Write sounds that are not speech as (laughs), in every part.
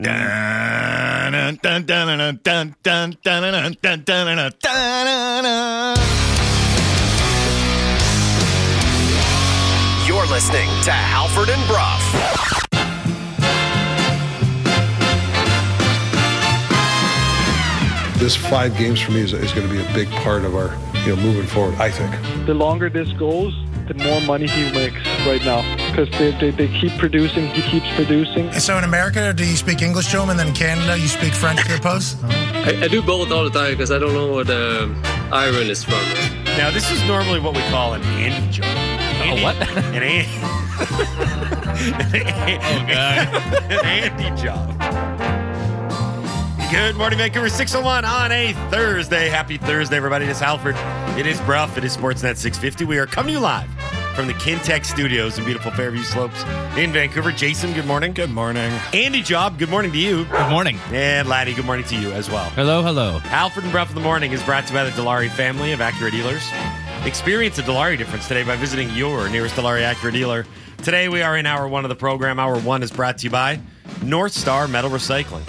Dun, dun, dun, dun, dun, dun, dun, dun, dun, dun, dun, dun, dun. You're listening to Halford and Brough. This five games for me is, is going to be a big part of our, you know, moving forward. I think. the longer this goes, the more money he makes right now because they, they, they keep producing, he keeps producing. So in America, do you speak English to them, and then in Canada, you speak French to your post? (laughs) I, I do both all the time because I don't know what uh, Ireland is from. Now, this is normally what we call an Andy job. Oh, what? An Andy. (laughs) oh, God. (laughs) an Andy job. Good morning, Vancouver 601 on a Thursday. Happy Thursday, everybody. It is Halford. It is Brough. It is Sportsnet 650. We are coming to you live from the Kintec studios in beautiful Fairview Slopes in Vancouver. Jason, good morning. Good morning. Andy Job, good morning to you. Good morning. And Laddie, good morning to you as well. Hello, hello. Halford and Brough in the Morning is brought to you by the Dilawri family of Acura dealers. Experience the Dilawri difference today by visiting your nearest Dilawri Acura dealer. Today we are in hour one of the program. Hour one is brought to you by North Star Metal Recycling.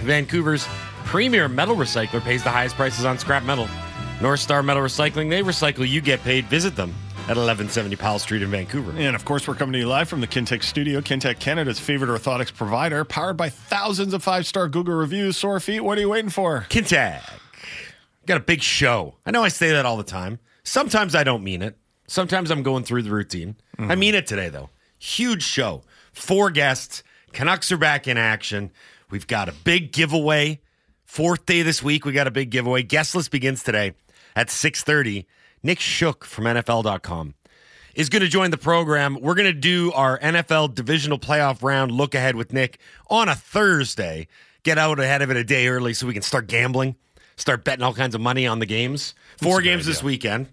Vancouver's premier metal recycler pays the highest prices on scrap metal. North Star Metal Recycling, they recycle, you get paid. Visit them at 1170 Powell Street in Vancouver. And of course, we're coming to you live from the Kintec studio. Kintec, Canada's favorite orthotics provider, powered by thousands of five star Google reviews. Sore feet, what are you waiting for? Kintec. Got a big show. I know I say that all the time. Sometimes I don't mean it. Sometimes I'm going through the routine. I mm-hmm. mean it today, though. Huge show. Four guests. Canucks are back in action. We've got a big giveaway. Fourth day this week, we got a big giveaway. Guest list begins today at 6.30. Nick Shook from NFL.com is going to join the program. We're going to do our NFL divisional playoff round look ahead with Nick on a Thursday. Get out ahead of it a day early so we can start gambling, start betting all kinds of money on the games. Four games this weekend.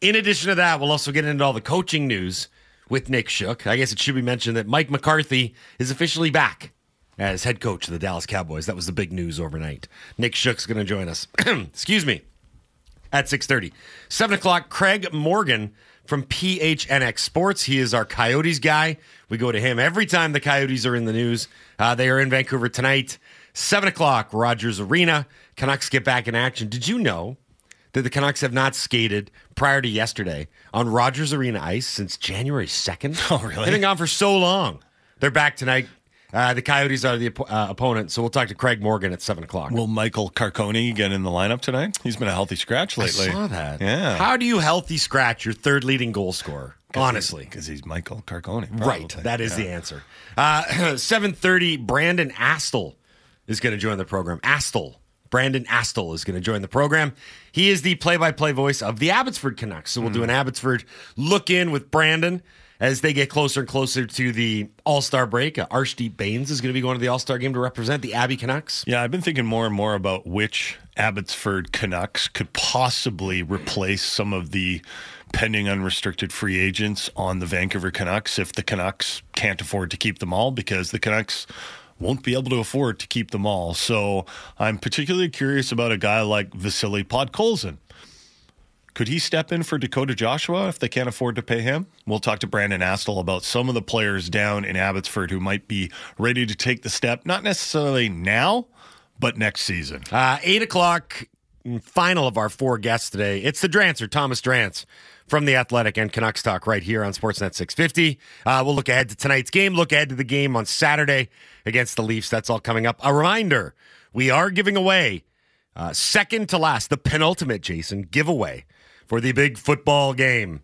In addition to that, we'll also get into all the coaching news with Nick Shook. I guess it should be mentioned that Mike McCarthy is officially back as head coach of the Dallas Cowboys. That was the big news overnight. Nick Shook's going to join us. (clears throat) Excuse me at 6.30 7 o'clock craig morgan from phnx sports. He is our coyotes guy. We go to him every time the coyotes are in the news. Uh, they are in vancouver tonight 7 o'clock rogers arena. Canucks get back in action. Did you know that the canucks have not skated prior to yesterday on rogers arena ice since january 2nd (laughs) Oh, really? they've been gone for so long. They're back tonight uh, the coyotes are the uh, opponent so we'll talk to craig morgan at 7 o'clock Will Michael Carcone get in the lineup tonight? He's been a healthy scratch lately. I saw that. Yeah. How do you healthy scratch your third leading goal scorer? Honestly. Because he's Michael Carcone. Right. That is Yeah. the answer. Uh, (clears throat) 7.30, Brandon Astle is going to join the program. Astle. Brandon Astle is going to join the program. He is the play-by-play voice of the Abbotsford Canucks. So we'll do an Abbotsford look in with Brandon as they get closer and closer to the All-Star break. Uh, Arshdeep Bains is going to be going to the All-Star game to represent the Abbey Canucks. Yeah, I've been thinking more and more about which Abbotsford Canucks could possibly replace some of the pending unrestricted free agents on the Vancouver Canucks if the Canucks can't afford to keep them all because the Canucks won't be able to afford to keep them all. So I'm particularly curious about a guy like Vasily Podkolzin. Could he step in for Dakota Joshua if they can't afford to pay him? We'll talk to Brandon Astle about some of the players down in Abbotsford who might be ready to take the step, not necessarily now, but next season. Uh, eight o'clock, final of our four guests today. It's the Drancer, Thomas Drance from the Athletic and Canucks Talk right here on Sportsnet 650. Uh, we'll look ahead to tonight's game, look ahead to the game on Saturday against the Leafs. That's all coming up. A reminder we are giving away uh, second to last, the penultimate, Jason, giveaway for the big football game.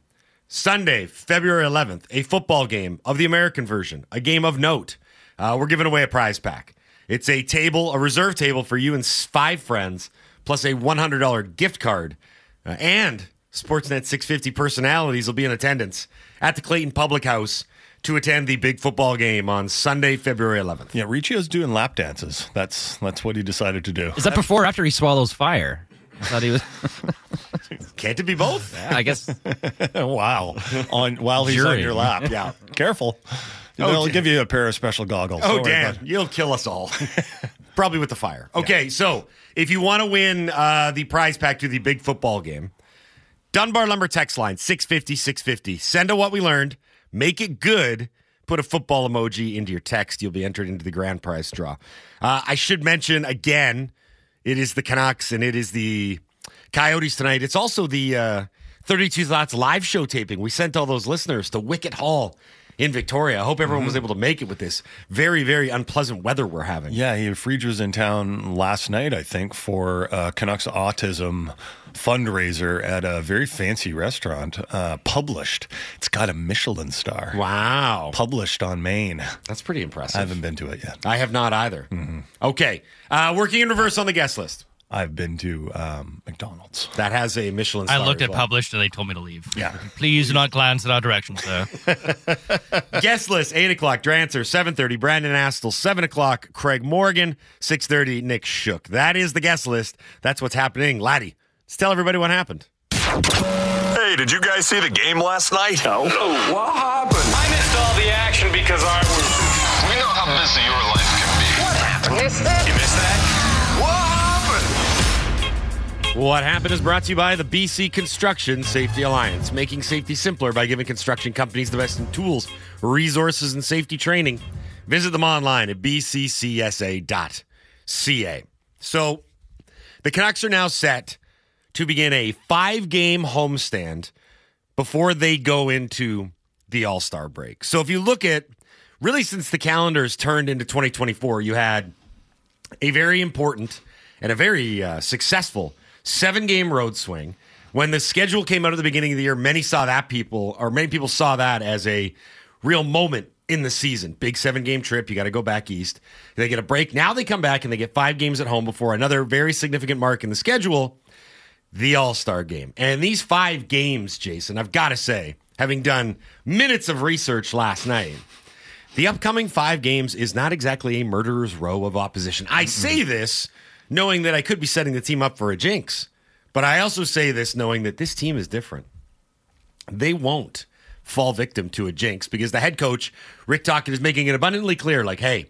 Sunday, February 11th, a football game of the American version, a game of note. Uh, we're giving away a prize pack. It's a table, a reserve table for you and five friends, plus a $100 gift card. Uh, and Sportsnet 650 personalities will be in attendance at the Clayton Public House to attend the big football game on Sunday, February 11th. Yeah, Riccio's doing lap dances. That's that's what he decided to do. Is that before or after he swallows fire? I thought he was. (laughs) Can't it be both? (laughs) I guess. (laughs) wow. On while he's on Jury. your lap. Yeah. Careful. Oh, They'll give you a pair of special goggles. Oh, Don't Dan, you'll kill us all. (laughs) Probably with the fire. Okay, so if you want to win uh, the prize pack to the big football game, Dunbar Lumber text line 650 650. Send a what we learned, make it good, put a football emoji into your text. You'll be entered into the grand prize draw. Uh, I should mention again, it is the Canucks and it is the Coyotes tonight. It's also the uh, 32 Thoughts live show taping. We sent all those listeners to Wicket Hall in Victoria. I hope everyone was able to make it with this very, very unpleasant weather we're having. Yeah, he Friedge was in town last night, I think, for uh, Canucks Autism fundraiser at a very fancy restaurant. Uh, published, it's got a Michelin star. Wow. Published on Main. That's pretty impressive. I haven't been to it yet. I have not either. Okay. Uh, working in reverse on the guest list. I've been to um, McDonald's. That has a Michelin I star. looked as at well. published and they told me to leave. Yeah. Please do not glance in our direction, sir. (laughs) Guest list, 8 o'clock, Drancer, 7.30, Brandon Astle, 7 o'clock, Craig Morgan, 6.30, Nick Shook. That is the guest list. That's what's happening. Laddie, let's tell everybody what happened. Hey, did you guys see the game last night? No. What happened? I missed all the action because I was. We know how busy your life can be. What happened? Missed it? You missed that? What happened? Is brought to you by the BC Construction Safety Alliance, making safety simpler by giving construction companies the best in tools, resources, and safety training. Visit them online at bccsa.ca. So, the Canucks are now set to begin a five game homestand before they go into the All Star break. So, if you look at really since the calendars turned into 2024, you had a very important and a very uh, successful seven game road swing. When the schedule came out at the beginning of the year, many saw that people, or many people saw that as a real moment in the season. Big seven game trip. You got to go back east. They get a break. Now they come back and they get five games at home before another very significant mark in the schedule the All Star game. And these five games, Jason, I've got to say, having done minutes of research last night, the upcoming five games is not exactly a murderer's row of opposition. I say this knowing that I could be setting the team up for a jinx, but I also say this knowing that this team is different. They won't fall victim to a jinx because the head coach, Rick Tocchet, is making it abundantly clear like, hey,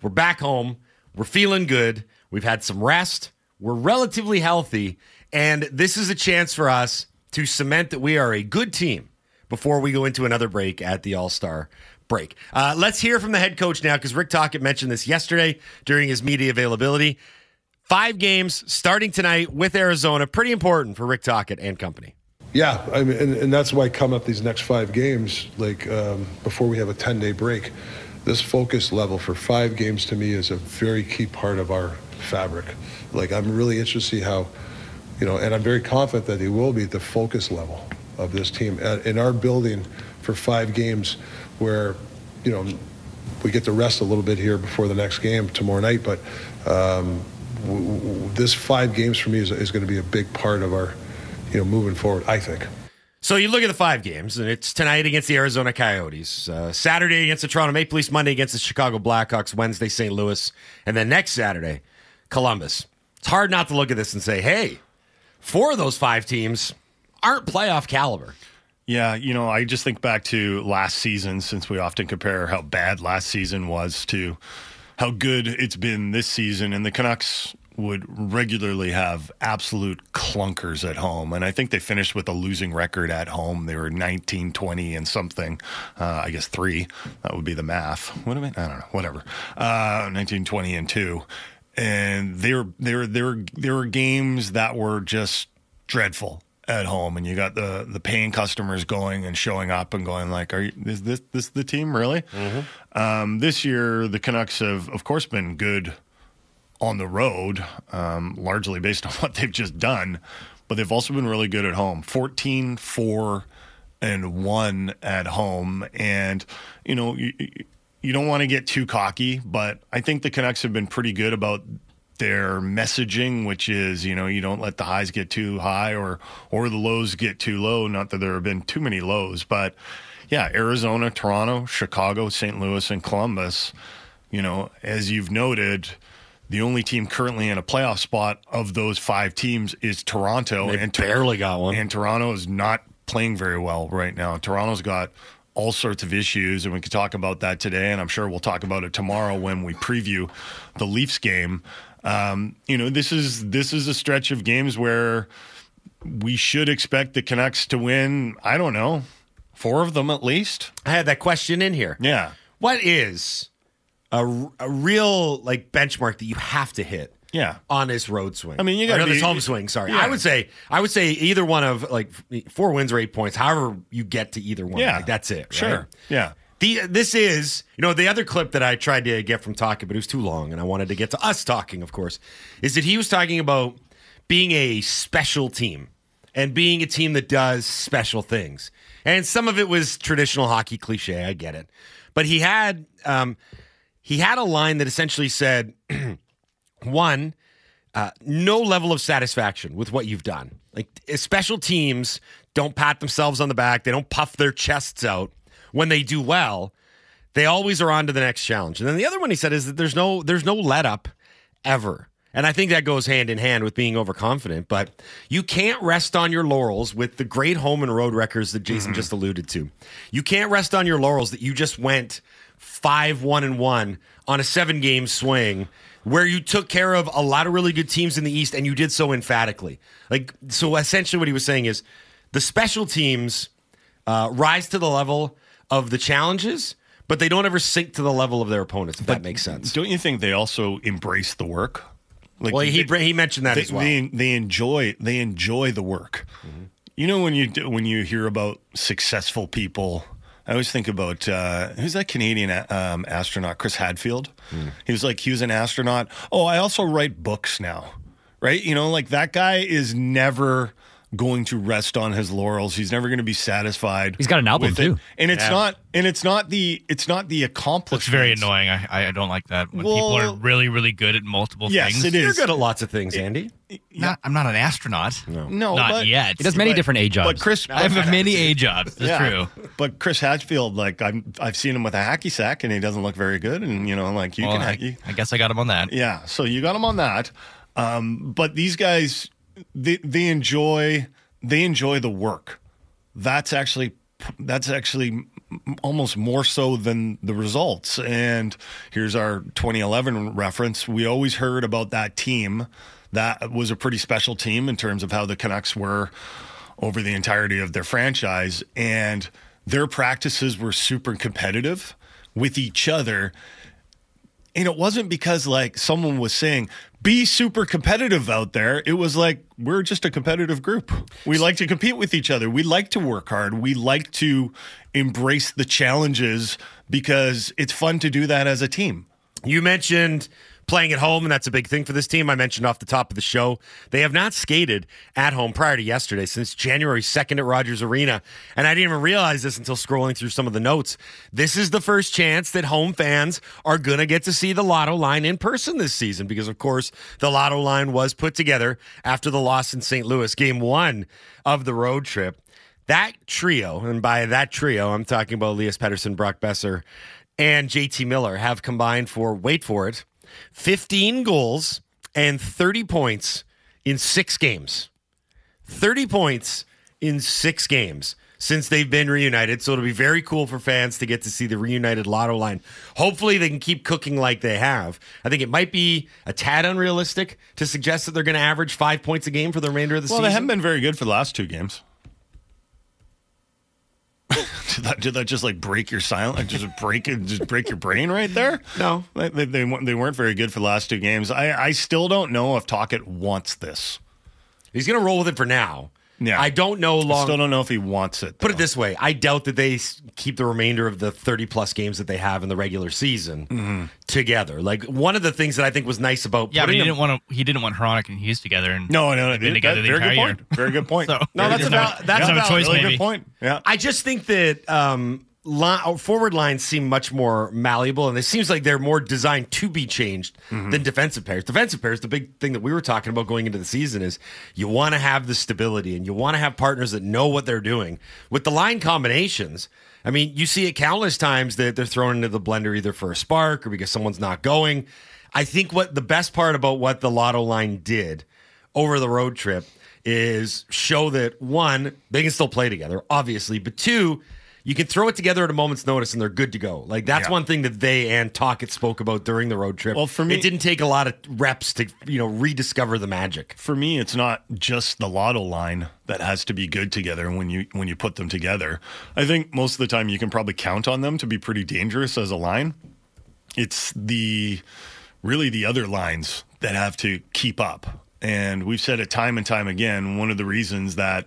we're back home. We're feeling good. We've had some rest. We're relatively healthy. And this is a chance for us to cement that we are a good team before we go into another break at the All Star break. Uh, let's hear from the head coach now because Rick Tocchet mentioned this yesterday during his media availability. Five games starting tonight with Arizona. Pretty important for Rick Tocchet and company. Yeah, I mean, and, and that's why come up these next five games, like um, before we have a 10 day break. This focus level for five games to me is a very key part of our fabric. Like, I'm really interested to see how, you know, and I'm very confident that he will be at the focus level of this team Uh, in our building for five games where, you know, we get to rest a little bit here before the next game tomorrow night, but um, w- w- this five games for me is, is going to be a big part of our, you know, moving forward, I think. So you look at the five games, and it's tonight against the Arizona Coyotes, uh, Saturday against the Toronto Maple Leafs, Monday against the Chicago Blackhawks, Wednesday St. Louis, and then next Saturday Columbus. It's hard not to look at this and say, hey, four of those five teams aren't playoff caliber. Yeah, you know, I just think back to last season since we often compare how bad last season was to how good it's been this season. And the Canucks would regularly have absolute clunkers at home. And I think they finished with a losing record at home. They were 19, 20, and something. Uh, I guess three. That would be the math. What am I? I don't know. Whatever. Uh, 19, 20, and two. And there, there, there, there were games that were just dreadful at home and you got the the paying customers going and showing up and going like are you is this this the team really? Um, this year the canucks have of course been good on the road um, largely based (laughs) on what they've just done but they've also been really good at home. 14 4 and 1 at home. And you know you, you don't want to get too cocky but i think the canucks have been pretty good about their messaging, which is you know you don't let the highs get too high or or the lows get too low. Not that there have been too many lows, but yeah, Arizona, Toronto, Chicago, St. Louis, and Columbus. You know, as you've noted, the only team currently in a playoff spot of those five teams is Toronto, They and barely got one. And Toronto is not playing very well right now. Toronto's got all sorts of issues, and we could talk about that today, and I'm sure we'll talk about it tomorrow when we preview the Leafs game. Um, you know, this is this is a stretch of games where we should expect the Canucks to win. I don't know, four of them at least. I had that question in here. Yeah, what is a, a real like benchmark that you have to hit? Yeah. on this road swing. I mean, you on this home swing. Sorry, Yeah. I would say I would say either one of like four wins or eight points. However, you get to either one. Yeah. like, that's it. right? Sure. Yeah. The this is you know the other clip that I tried to get from talking, but it was too long, and I wanted to get to us talking. Of course, is that he was talking about being a special team and being a team that does special things, and some of it was traditional hockey cliche. I get it, but he had um, he had a line that essentially said, (clears throat) one, uh, no level of satisfaction with what you've done. Like uh, special teams don't pat themselves on the back, they don't puff their chests out when they do well. They always are on to the next challenge. And then the other one he said is that there's no there's no let up ever. And I think that goes hand in hand with being overconfident, but you can't rest on your laurels with the great home and road records that Jason just alluded to. You can't rest on your laurels that you just went 5 1 and 1 on a 7 game swing where you took care of a lot of really good teams in the East and you did so emphatically. Like so essentially what he was saying is the special teams uh, rise to the level of the challenges, but they don't ever sink to the level of their opponents, if that makes sense. Don't you think they also embrace the work? Like Well, he they- he mentioned that they, as well. Mm-hmm. They, they enjoy they enjoy the work. You know when you do- when you hear about successful people, I always think about uh, who's that Canadian um, astronaut, Chris Hadfield. Mm. He was like he was an astronaut. Oh, I also write books now, right? You know, like that guy is never going to rest on his laurels. He's never going to be satisfied. He's got an album, with it. too. and it's Yeah. not and it's not the it's not the accomplishment. It's very annoying. I, I I don't like that when people are really really good at multiple Yes, things. it You're good at lots of things, Andy. Not, I'm not an astronaut. No, no not but, yet. He does many but- different A jobs. But Chris, I have many A jobs. That's Yeah. true. But Chris Hadfield, like I'm, I've seen him with a hacky sack, and he doesn't look very good. And you know, like you Well, can I, hacky. I guess I got him on that. Yeah, so you got him on that. Um, but these guys, they they enjoy they enjoy the work. That's actually that's actually almost more so than the results. And here's our 2011 reference. We always heard about that team. That was a pretty special team in terms of how the Canucks were over the entirety of their franchise. And their practices were super competitive with each other. And it wasn't because like someone was saying, be super competitive out there. It was like, we're just a competitive group. We like to compete with each other. We like to work hard. We like to embrace the challenges because it's fun to do that as a team. You mentioned playing at home, and that's a big thing for this team. I mentioned off the top of the show, they have not skated at home prior to yesterday since January 2nd at Rogers Arena. And I didn't even realize this until scrolling through some of the notes. This is the first chance that home fans are going to get to see the Lotto line in person this season because, of course, the Lotto line was put together after the loss in St. Louis, game one of the road trip. That trio, and by that trio, I'm talking about Elias Pettersson, Brock Boeser, and JT Miller, have combined for, wait for it, 15 goals and 30 points in six games. 30 points in six games since they've been reunited. So it'll be very cool for fans to get to see the reunited Lotto line. Hopefully, they can keep cooking like they have. I think it might be a tad unrealistic to suggest that they're going to average five points a game for the remainder of the Well, season. Well, they haven't been very good for the last two games. (laughs) did, that, did that just like break your silence? Just break it, just break your brain right there? (laughs) No. they, they, they, weren't- they weren't very good for the last two games. I, I still don't know if Tocchet wants this. He's going to roll with it for now. Yeah. I don't know long. Still don't know if he wants it. Put it this way: I doubt that they keep the remainder of the thirty-plus games that they have in the regular season Mm-hmm. together. Like one of the things that I think was nice about Yeah, but he them- didn't want to. He didn't want Hronek and Hughes together. And No, no, no. They've been that- together the very entire good year. point. Very good point. (laughs) So- No, that's There's a no- val- that's there's a no choice, really maybe. good point. Yeah. I just think that um, li- forward lines seem much more malleable, and it seems like they're more designed to be changed Mm-hmm. than defensive pairs. Defensive pairs, the big thing that we were talking about going into the season is you want to have the stability and you want to have partners that know what they're doing. With the line combinations, I mean, you see it countless times that they're thrown into the blender either for a spark or because someone's not going. I think what the best part about what the Lotto line did over the road trip is show that one, they can still play together, obviously, but two, you can throw it together at a moment's notice and they're good to go. Like that's Yeah. one thing that they and Tocchet spoke about during the road trip. Well, for me- it didn't take a lot of reps to you know rediscover the magic. For me, it's not just the lotto line that has to be good together when you when you put them together. I think most of the time you can probably count on them to be pretty dangerous as a line. It's the really the other lines that have to keep up. And we've said it time and time again, one of the reasons that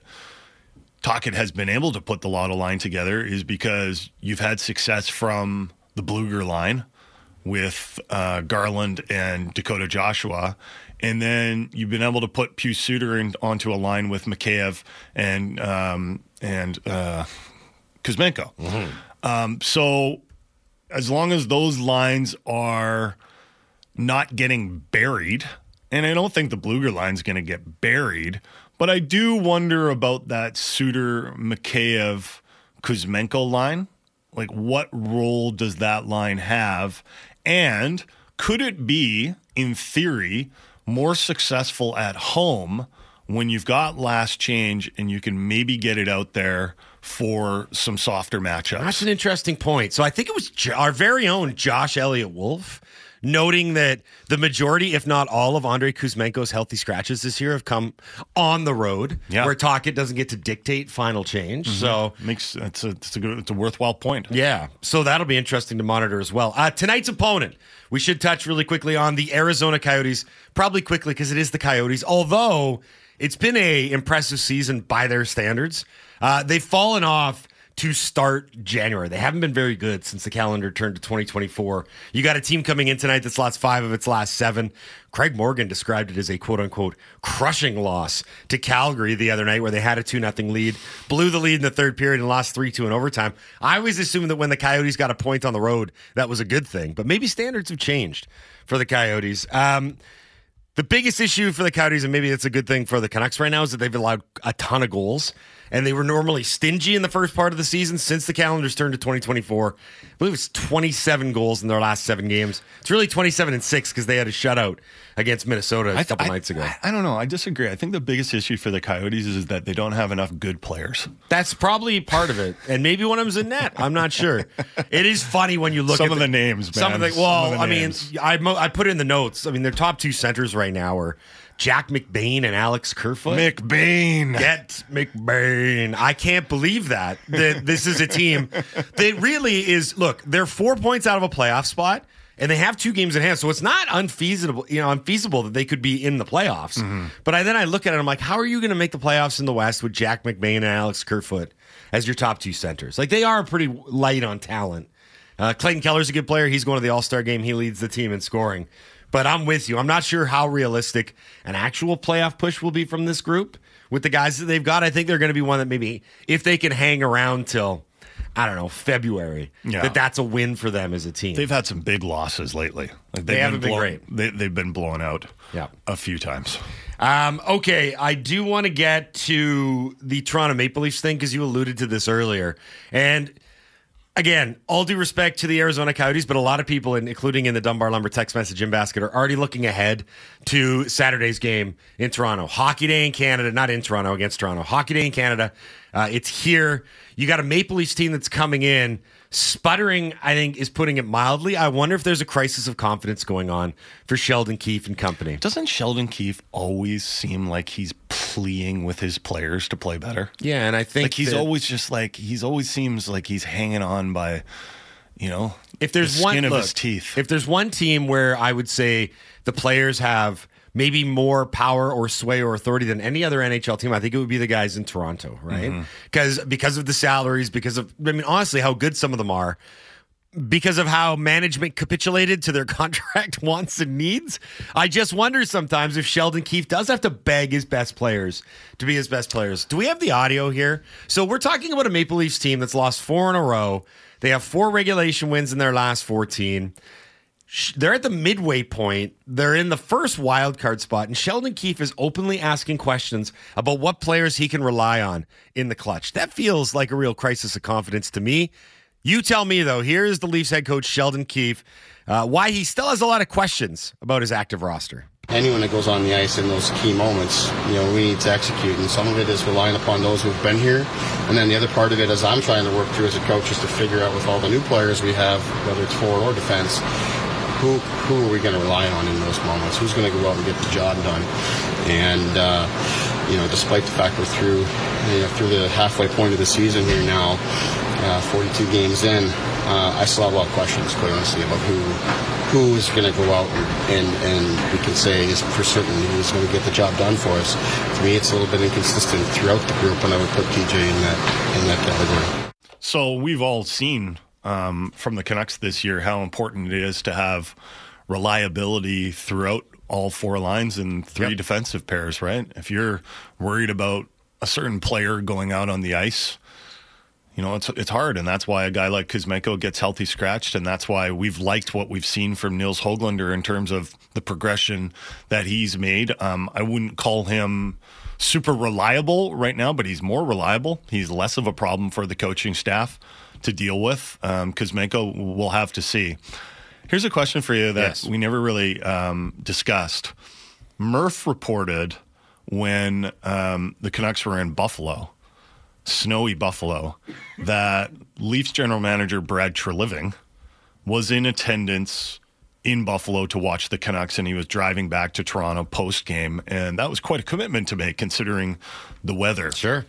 Tocchet has been able to put the lotto line together is because you've had success from the Blueger line with uh, Garland and Dakota Joshua. And then you've been able to put Pius Suter in, onto a line with Mikheyev and um, and uh, Kuzmenko. Um, so as long as those lines are not getting buried, and I don't think the Bluger line's going to get buried, but I do wonder about that Suter Mikheyev Kuzmenko line. Like, what role does that line have? And could it be, in theory, more successful at home when you've got last change and you can maybe get it out there for some softer matchups? That's an interesting point. So I think it was our very own Josh Elliott Wolf noting that the majority, if not all, of Andre Kuzmenko's healthy scratches this year have come on the road, Yeah. where Tocchet doesn't get to dictate final change. So makes it's a, it's a good, it's a worthwhile point. yeah, so that'll be interesting to monitor as well. Uh, tonight's opponent, we should touch really quickly on the Arizona Coyotes, probably quickly because it is the Coyotes. Although it's been a impressive season by their standards, uh, they've fallen off to start January. They haven't been very good since the calendar turned to 2024. You got a team coming in tonight that's lost five of its last seven. Craig Morgan described it as a quote unquote crushing loss to Calgary the other night where they had a 2 nothing lead, blew the lead in the third period and lost 3 2 in overtime. I always assumed that when the Coyotes got a point on the road, that was a good thing, but maybe standards have changed for the Coyotes. Um, the biggest issue for the Coyotes, and maybe it's a good thing for the Canucks right now, is that they've allowed a ton of goals. And they were normally stingy in the first part of the season since the calendar's turned to 2024. I believe it's 27 goals in their last seven games. It's really 27 and six because they had a shutout against Minnesota a couple I- nights ago. I, I don't know. I disagree. I think the biggest issue for the Coyotes is that they don't have enough good players. That's probably part of it, and maybe one of them's in net. I'm not sure. It is funny when you look at Some at of the names, Some of man. the Some well, of the I mean. I mo- I put in the notes. I mean, their top two centers right now are Jack McBain and Alex Kerfoot. McBain. Get McBain. I can't believe that. That this is a team (laughs) that really is. Look, they're four points out of a playoff spot, and they have two games in hand. So it's not unfeasible, you know, unfeasible that they could be in the playoffs. Mm-hmm. But I then I look at it, I'm like, how are you going to make the playoffs in the West with Jack McBain and Alex Kerfoot as your top two centers? Like they are pretty light on talent. Uh, Clayton Keller's a good player. He's going to the All Star game. He leads the team in scoring. But I'm with you. I'm not sure how realistic an actual playoff push will be from this group with the guys that they've got. I think they're going to be one that maybe if they can hang around till I don't know February, Yeah. that that's a win for them as a team. They've had some big losses lately. Like They haven't been blown, great. They, they've been blown out Yeah. a few times. Um, okay, I do want to get to the Toronto Maple Leafs thing because you alluded to this earlier. And again, all due respect to the Arizona Coyotes, but a lot of people, including in the Dunbar Lumber text message in basket, are already looking ahead to Saturday's game in Toronto. Hockey Day in Canada, not in Toronto, against Toronto. Hockey Day in Canada. Uh, it's here. You got a Maple Leafs team that's coming in. Sputtering, I think, is putting it mildly. I wonder if there's a crisis of confidence going on for Sheldon Keefe and company. Doesn't Sheldon Keefe always seem like he's pleading with his players to play better? Yeah, and I think Like he's that- always just like he's always seems like he's hanging on by, you know, if there's the one of look, his teeth. If there's one team where I would say the players have maybe more power or sway or authority than any other NHL team, I think it would be the guys in Toronto, right? Mm-hmm. Because because of the salaries, because of I mean honestly how good some of them are. Because of how management capitulated to their (laughs) contract wants and needs, I just wonder sometimes if Sheldon Keefe does have to beg his best players to be his best players. Do we have the audio here? So we're talking about a Maple Leafs team that's lost four in a row. They have four regulation wins in their last 14 sh- they're at the midway point. They're in the first wild card spot, and Sheldon Keefe is openly asking questions about what players he can rely on in the clutch. That feels like a real crisis of confidence to me. You tell me though. Here's the Leafs head coach Sheldon Keefe. Uh, why he still has a lot of questions about his active roster. anyone that goes on the ice in those key moments, you know, we need to execute. And some of it is relying upon those who've been here. And then the other part of it, as I'm trying to work through as a coach, is to figure out with all the new players we have, whether it's forward or defense, who who are we going to rely on in those moments? Who's going to go out and get the job done? And uh, you know, despite the fact we're through you know, through the halfway point of the season here now, uh, 42 games in, uh, I still have a lot of questions, quite honestly, about who who is going to go out and, and, we can say is for certain who's going to get the job done for us. For me, it's a little bit inconsistent throughout the group, and I would put TJ in that in that category. So we've all seen um, from the Canucks this year how important it is to have reliability throughout all four lines and three defensive pairs, right? If you're worried about a certain player going out on the ice, you know, it's it's hard, and that's why a guy like Kuzmenko gets healthy scratched, and that's why we've liked what we've seen from Nils Hoglander in terms of the progression that he's made. Um, I wouldn't call him super reliable right now, but he's more reliable. He's less of a problem for the coaching staff to deal with. Um, Kuzmenko will have to see. Here's a question for you that Yes. we never really um, discussed. Murph reported when um, the Canucks were in Buffalo, snowy Buffalo, that Leafs general manager Brad Treliving was in attendance in Buffalo to watch the Canucks, and he was driving back to Toronto post game, and that was quite a commitment to make considering the weather. Sure.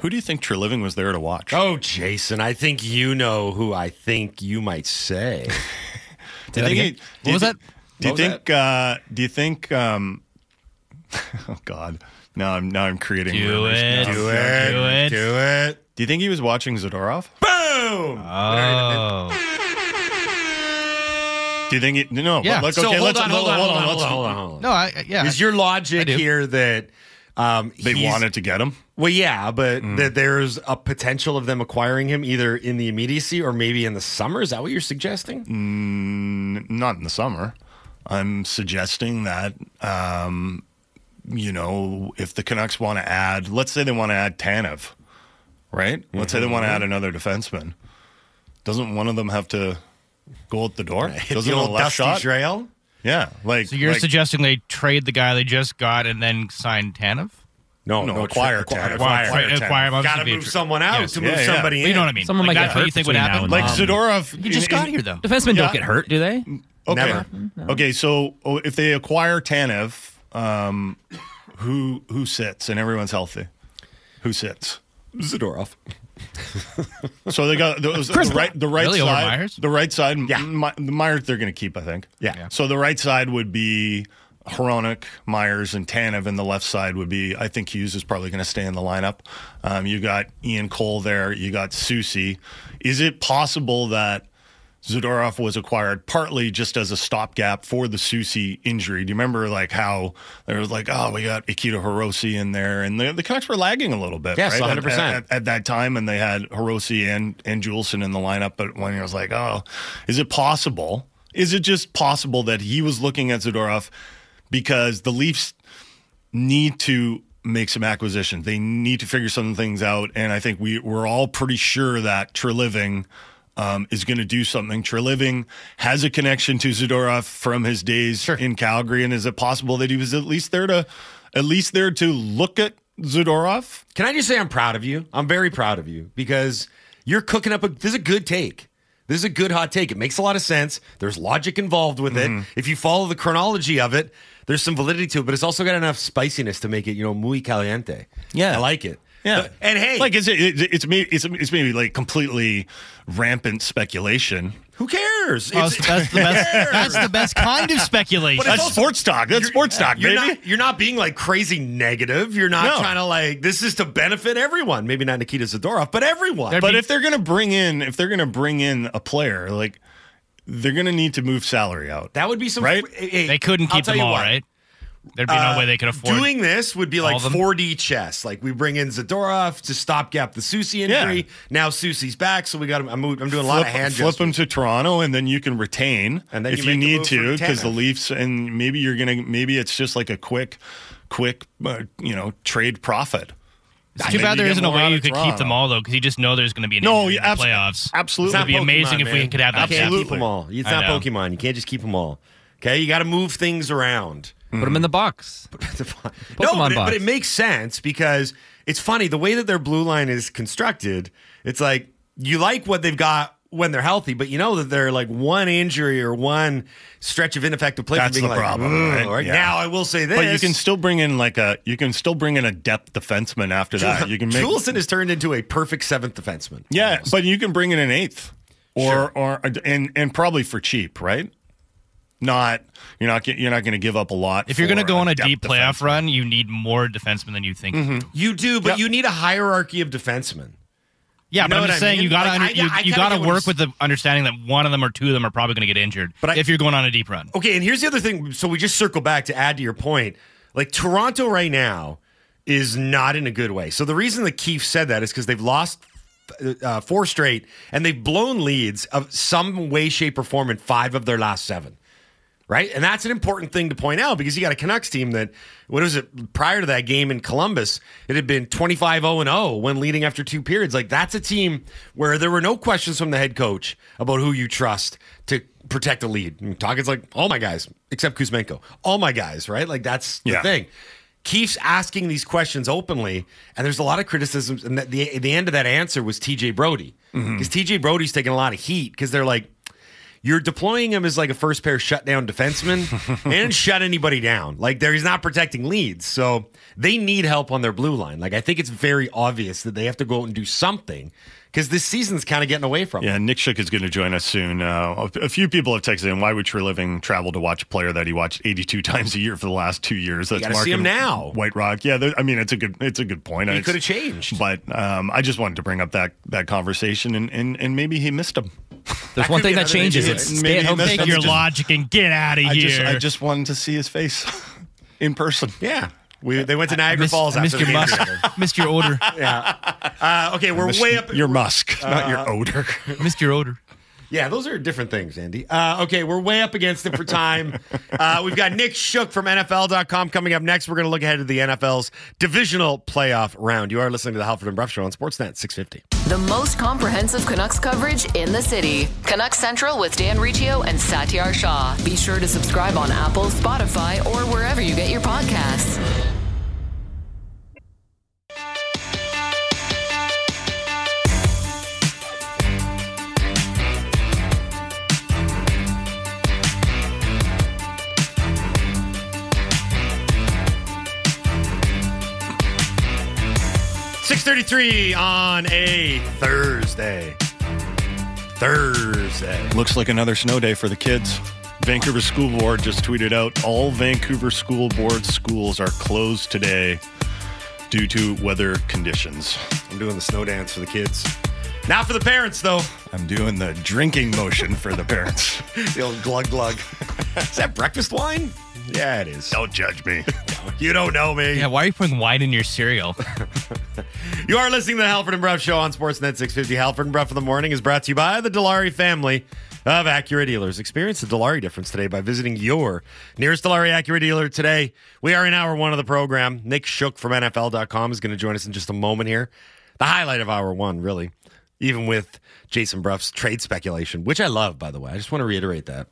Who do you think Treliving was there to watch? Oh, Jason, I think you know who I think you might say. (laughs) Do you think he- do you was that? Do you What was think? Uh, do you think? Um, (laughs) oh God! Now I'm now I'm creating. Do it. No. Do it. Do it. Do it. Do you think he was watching Zadorov? Boom. Oh. Do you think? He, no. Yeah. But, look, so okay, hold let's on, hold on, hold on, let's- hold on, hold on. No, I, yeah. Is your logic here that um, They wanted to get him. Well, yeah, but that there's a potential of them acquiring him either in the immediacy or maybe in the summer. Is that what you're suggesting? Mm, not in the summer. I'm suggesting that, um, you know, if the Canucks want to add, let's say they want to add Tanev, right? Let's say they want to add another defenseman. Doesn't one of them have to go out the door? (laughs) Hit Doesn't the old left dusty shot? trail. Yeah, like So you're like, suggesting they trade the guy they just got and then sign Tanev? No, No, no, acquire acquire, Tanev. acquire, Acquire- acquire Gotta move tr- someone out Yes. to move Yeah, yeah. somebody But in. you know what I mean? Someone like might get what you think would happen. like Zadorov. he just got here though. Defensemen don't get hurt, do they? Okay. Never. Okay, so oh, if they acquire Tanev, um, who who sits and everyone's healthy? Who sits? Zadorov. So they got those, the (laughs) right the right Really, over side. Myers? The right side. Yeah. My, the Myers they're going to keep, I think. Yeah. Yeah. So the right side would be Hronek, Myers, and Tanev, and the left side would be I think Hughes is probably going to stay in the lineup. Um, you got Ian Cole there. You got Soucy. Is it possible that? Zadorov was acquired partly just as a stopgap for the Soucy injury. Do you remember like how there was like, oh, we got Akito Hirose in there, and the, the Canucks were lagging a little bit. Yes, right? 100%. At, at, at that time, and they had Hirose and and Juulsen in the lineup. But when I was like, oh, is it possible? Is it just possible that he was looking at Zadorov because the Leafs need to make some acquisitions. They need to figure some things out, and I think we we're all pretty sure that Treliving um, is going to do something. Treliving has a connection to Zadorov from his days in Calgary, and is it possible that he was at least there to at least there to look at Zadorov? Can I just say I'm proud of you? I'm very proud of you because you're cooking up a. This is a good take. This is a good hot take. It makes a lot of sense. There's logic involved with Mm-hmm. it. If you follow the chronology of it, there's some validity to it, but it's also got enough spiciness to make it, you know, muy caliente. Yeah. I like it. Yeah, and hey, like is it, it it's maybe it's, it's maybe like completely rampant speculation. who cares? Oh, It's- that's, the best, that's the best kind of speculation. But it's That's also- sports talk. That's sports talk, you're baby. Not, you're not being like crazy negative. You're not No. trying to like, this is to benefit everyone. Maybe not Nikita Zadorov, but everyone. There'd But be- if they're going to bring in, if they're going to bring in a player, like they're going to need to move salary out. that would be some. Right? hey, they couldn't I'll keep them you all, what. right? There'd be Uh, no way they could afford Doing this would be like all of 4D chess. Like we bring in Zadorov to stopgap the Soucy injury. Yeah. Now Soucy's back, so we got. I'm, I'm doing a lot of hand flip gestures. them to Toronto, and then you can retain, And then if you you, need to, because the Leafs, and maybe you're gonna, maybe it's just like a quick, quick, uh, you know, trade profit. It's too bad you there get isn't a way you of could keep them all though, because you just know there's going to be an No, yeah, in the abso- playoffs. absolutely. It'd be Pokemon, amazing if we could have You that. can't Absolutely. keep them all. It's not. Pokemon. You can't just keep them all. Okay, you got to move things around. Put them in the box. (laughs) no, but it, box. but it makes sense because it's funny the way that their blue line is constructed. It's like you like what they've got when they're healthy, but you know that they're like one injury or one stretch of ineffective play. That's being the like, problem. Right? Yeah. Now, I will say this: But you can still bring in like a you can still bring in a depth defenseman after that. You can make Juulsen has turned into a perfect seventh defenseman. yeah, almost. but you can bring in an eighth or Sure. or and and probably for cheap, right? Not you're not get- you're not going to give up a lot. If you're going to go on a depth deep playoff defenseman. run, you need more defensemen than you think. you do, but Yep. you need a hierarchy of defensemen. Yeah, You but I'm what just I saying mean? you gotta Like, under, I- you, I you gotta work with the understanding that one of them or two of them are probably going to get injured. But I- if you're going on a deep run, Okay, and here's the other thing. So we just circle back to add to your point. Like Toronto right now is not in a good way. So the reason that Keefe said that is because they've lost uh, four straight and they've blown leads of some way, shape, or form in five of their last seven. Right. And that's an important thing to point out because you got a Canucks team that, what was it, prior to that game in Columbus, it had been 25 0 0 when leading after two periods. Like, that's a team where there were no questions from the head coach about who you trust to protect a lead. And Tocchet's like, all my guys, except Kuzmenko, all my guys, right? Like, that's the Yeah. thing. Keeps asking these questions openly, and there's a lot of criticisms. And the, the, the end of that answer was TJ Brodie. Mm-hmm. Because TJ Brodie's taking a lot of heat because they're like, you're deploying him as like a first pair shutdown defenseman (laughs) and shut anybody down. Like there, he's not protecting leads. So they need help on their blue line. Like I think it's very obvious that they have to go out and do something because this season's kind of getting away from. Yeah, Nick Shook is going to join us soon. Uh, a, few people have texted in, why would Treliving travel to watch a player that he watched 82 (laughs) times a year for the last two years? That's gotta see him now. White Rock. Yeah, there- I mean, it's a good it's a good point. He could have changed. But um, I just wanted to bring up that that conversation, and, and, and maybe he missed him. There's That one thing that changes. issue. It's Maybe stay at home. take your just- logic and get out of I here. just I just wanted to see his face (laughs) in person. Yeah. We, they went to Niagara Missed- Falls I missed the your game musk, together. (laughs) missed your odor, yeah. Uh, okay, we're way up. Your musk, not your odor. missed your odor. Yeah, those are different things, Andy. Uh, okay, we're way up against it for time. Uh, we've got Nick Shook from NFL.com coming up next. We're going to look ahead to the NFL's divisional playoff round. You are listening to the Halford and Brough Show on Sportsnet 650. The most comprehensive Canucks coverage in the city. Canucks Central with Dan Riccio and Satiar Shah. Be sure to subscribe on Apple, Spotify, or wherever you get your podcasts. Six thirty-three on a Thursday. Thursday. Looks like another snow day for the kids. Vancouver School Board just tweeted out all Vancouver School Board schools are closed today due to weather conditions. I'm doing the snow dance for the kids. Not for the parents, though. I'm doing the drinking motion for the parents. (laughs) The old glug glug. is that breakfast wine? Yeah, it is. Don't judge me. (laughs) You don't know me. Yeah, why are you putting wine in your cereal? (laughs) You are listening to the Halford and Brough Show on Sportsnet 650. Halford and Brough in the morning is brought to you by the Dilawri family of Acura dealers. Experience the Dilawri difference today by visiting your nearest Dilawri Acura dealer today. We are in hour one of the program. Nick Shook from NFL.com is going to join us in just a moment here. The highlight of hour one, really, even with Jason Brough's trade speculation, which I love, by the way. I just want to reiterate that.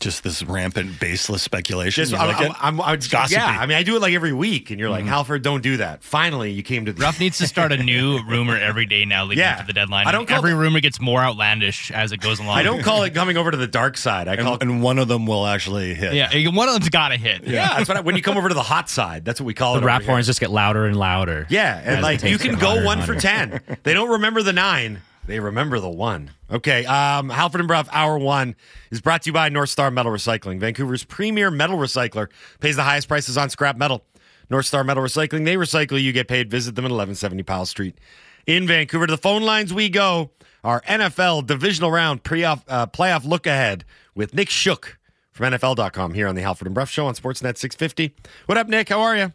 Just this rampant, baseless speculation. Just, You I'm, like I'm, it? I'm, I'm- It's gossipy. yeah, I mean, I do it like every week, and you're like, mm-hmm. Halford, don't do that. Finally, you came to the Ruff needs to start a new (laughs) rumor every day now leading Yeah. up to the deadline. I don't call every the- rumor gets more outlandish as it goes along. I don't call it coming over to the dark side. I call and, it and one of them will actually hit. Yeah, one of them's got to hit. Yeah, that's what I, when you come over to the hot side, that's what we call The it. over rap here. horns just get louder and louder. Yeah, and as like the you can get go hotter one for hotter. ten. They don't remember the nine. They remember the one. Okay, um, Halford and Brough Hour One is brought to you by North Star Metal Recycling, Vancouver's premier metal recycler. Pays the highest prices on scrap metal. North Star Metal Recycling, they recycle, you get paid. Visit them at 1170 Powell Street in Vancouver. To the phone lines we go. Our NFL divisional round pre-off, uh, playoff look ahead with Nick Shook from NFL.com here on the Halford and Brough Show on Sportsnet 650. What up, Nick? How are you?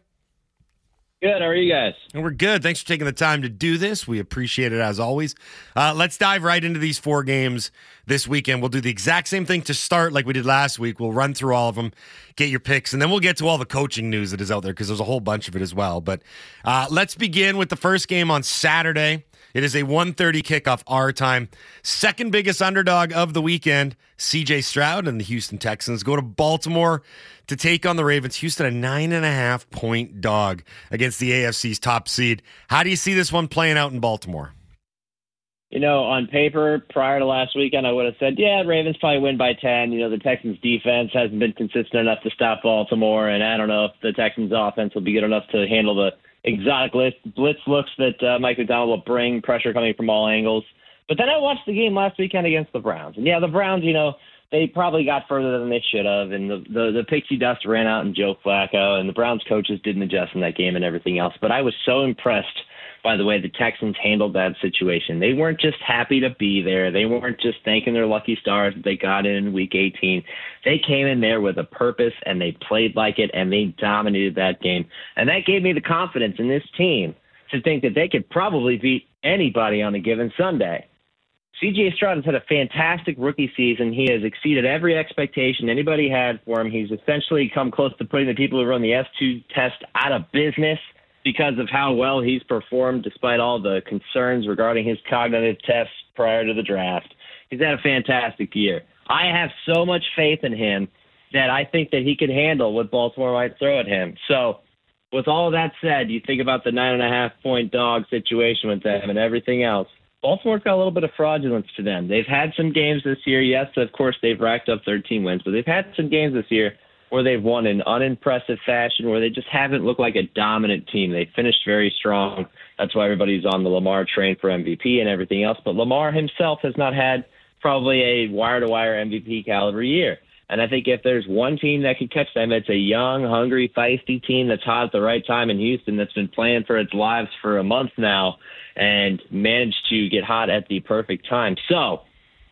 Good. How are you guys? And we're good. Thanks for taking the time to do this. We appreciate it as always. Uh, let's dive right into these four games this weekend. We'll do the exact same thing to start like we did last week. We'll run through all of them, get your picks, and then we'll get to all the coaching news that is out there because there's a whole bunch of it as well. But uh, let's begin with the first game on Saturday. It is a 1:30 kickoff our time. Second biggest underdog of the weekend, CJ Stroud and the Houston Texans go to Baltimore to take on the Ravens. Houston a nine and a half point dog against the AFC's top seed. How do you see this one playing out in Baltimore? You know, on paper, prior to last weekend, I would have said, yeah, Ravens probably win by 10. You know, the Texans' defense hasn't been consistent enough to stop Baltimore, and I don't know if the Texans' offense will be good enough to handle the exotic list, blitz looks that uh, Mike Macdonald will bring, pressure coming from all angles. But then I watched the game last weekend against the Browns. And yeah, the Browns, you know, they probably got further than they should have, and the, the the pixie dust ran out in Joe Flacco, and the Browns coaches didn't adjust in that game and everything else. But I was so impressed by the way the Texans handled that situation. They weren't just happy to be there. They weren't just thanking their lucky stars that they got in week 18. They came in there with a purpose and they played like it and they dominated that game. And that gave me the confidence in this team to think that they could probably beat anybody on a given Sunday. CJ Stroud has had a fantastic rookie season. He has exceeded every expectation anybody had for him. He's essentially come close to putting the people who run the S2 test out of business because of how well he's performed despite all the concerns regarding his cognitive tests prior to the draft. He's had a fantastic year. I have so much faith in him that I think that he can handle what Baltimore might throw at him. So, with all that said, you think about the nine and a half point dog situation with them and everything else. Baltimore's got a little bit of fraudulence to them. They've had some games this year. Yes, of course, they've racked up 13 wins, but they've had some games this year where they've won in unimpressive fashion, where they just haven't looked like a dominant team. They finished very strong. That's why everybody's on the Lamar train for MVP and everything else. But Lamar himself has not had probably a wire to wire MVP caliber year. And I think if there's one team that could catch them, it's a young, hungry, feisty team that's hot at the right time in Houston that's been playing for its lives for a month now and managed to get hot at the perfect time. So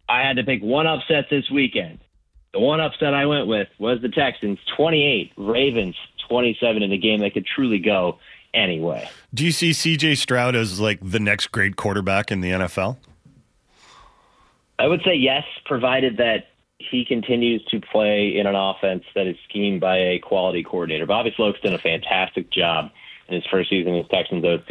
I had to pick one upset this weekend. The one upset I went with was the Texans 28, Ravens 27 in a game that could truly go anyway. Do you see CJ Stroud as like the next great quarterback in the NFL? I would say yes, provided that he continues to play in an offense that is schemed by a quality coordinator. Bobby Slowik's done a fantastic job his first season as Texans OC.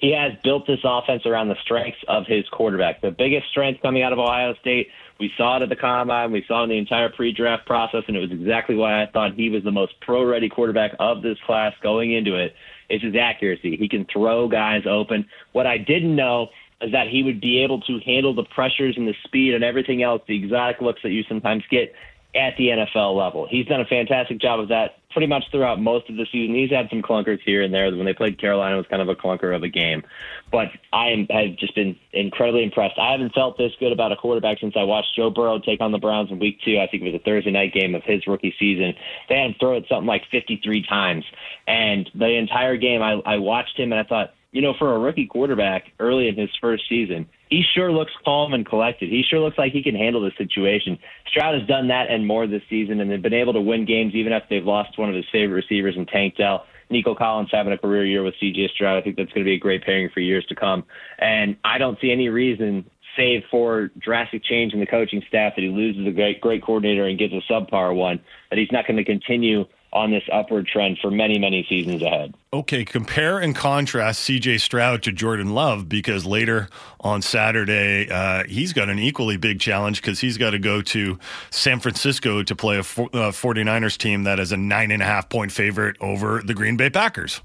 He has built this offense around the strengths of his quarterback. The biggest strength coming out of Ohio State we saw it at the combine. We saw it in the entire pre-draft process, and it was exactly why I thought he was the most pro-ready quarterback of this class going into it. It's his accuracy. He can throw guys open. What I didn't know is that he would be able to handle the pressures and the speed and everything else, the exotic looks that you sometimes get at the NFL level. He's done a fantastic job of that pretty much throughout most of the season. He's had some clunkers here and there. When they played Carolina, it was kind of a clunker of a game. But I am, have just been incredibly impressed. I haven't felt this good about a quarterback since I watched Joe Burrow take on the Browns in Week Two. I think it was a Thursday night game of his rookie season. They had him throw it something like 53 times, and the entire game I, I watched him and I thought, you know, for a rookie quarterback early in his first season, he sure looks calm and collected. He sure looks like he can handle the situation. Stroud has done that and more this season, and they've been able to win games even after they've lost one of his favorite receivers in Tank Dell. Nico Collins having a career year with CJ Stroud. I think that's going to be a great pairing for years to come. And I don't see any reason, save for drastic change in the coaching staff, that he loses a great, great coordinator and gets a subpar one, that he's not going to continue – on this upward trend for many, many seasons ahead. Okay, compare and contrast CJ Stroud to Jordan Love because later on Saturday, uh, he's got an equally big challenge because he's got to go to San Francisco to play a for, uh, 49ers team that is a nine and a half point favorite over the Green Bay Packers.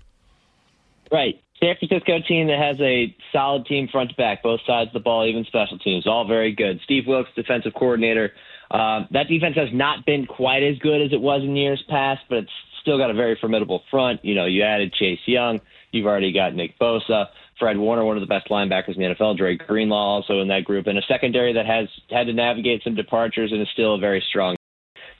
Right. San Francisco team that has a solid team front to back, both sides of the ball, even special teams, all very good. Steve Wilks, defensive coordinator, uh, that defense has not been quite as good as it was in years past, but it's still got a very formidable front. You know, you added Chase Young. You've already got Nick Bosa, Fred Warner, one of the best linebackers in the NFL, Dre Greenlaw also in that group, and a secondary that has had to navigate some departures and is still a very strong.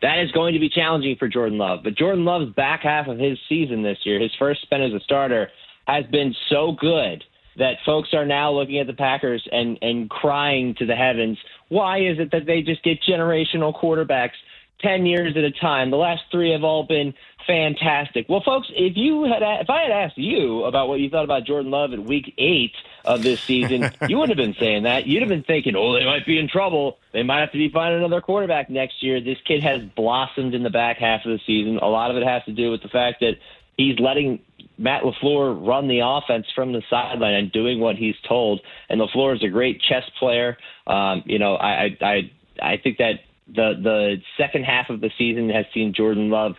That is going to be challenging for Jordan Love. But Jordan Love's back half of his season this year, his first spin as a starter, has been so good that folks are now looking at the Packers and, and crying to the heavens why is it that they just get generational quarterbacks 10 years at a time? The last three have all been fantastic. Well, folks, if you had if I had asked you about what you thought about Jordan Love at week 8 of this season, (laughs) you wouldn't have been saying that. You'd have been thinking, "Oh, they might be in trouble. They might have to be finding another quarterback next year." This kid has blossomed in the back half of the season. A lot of it has to do with the fact that he's letting Matt LaFleur run the offense from the sideline and doing what he's told. And LaFleur is a great chess player. Um, you know, I, I, I think that the, the second half of the season has seen Jordan Love